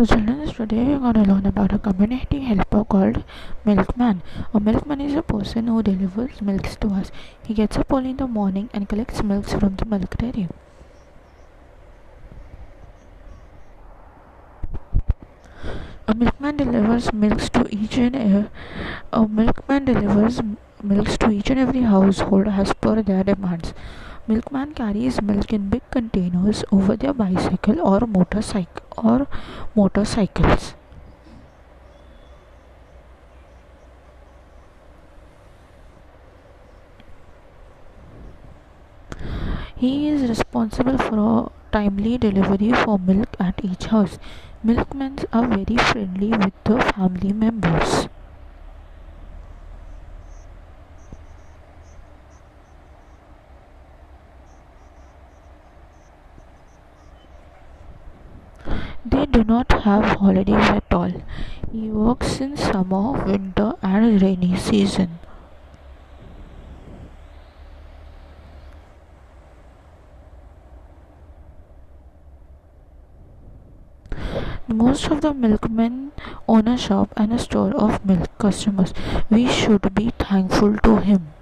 So children, today we're going to learn about a community helper called milkman. A milkman is a person who delivers milks to us. He gets up early in the morning and collects milks from the milk dairy. A milkman delivers milks to each and every, a milkman delivers milks to each and every household as per their demands. Milkman carries milk in big containers over their bicycle or motorcycle or motorcycles. He is responsible for timely delivery for milk at each house. Milkmen are very friendly with the family members. They do not have holidays at all. He works in summer, winter, and rainy season. Most of the milkmen own a shop and a store of milk customers. We should be thankful to him.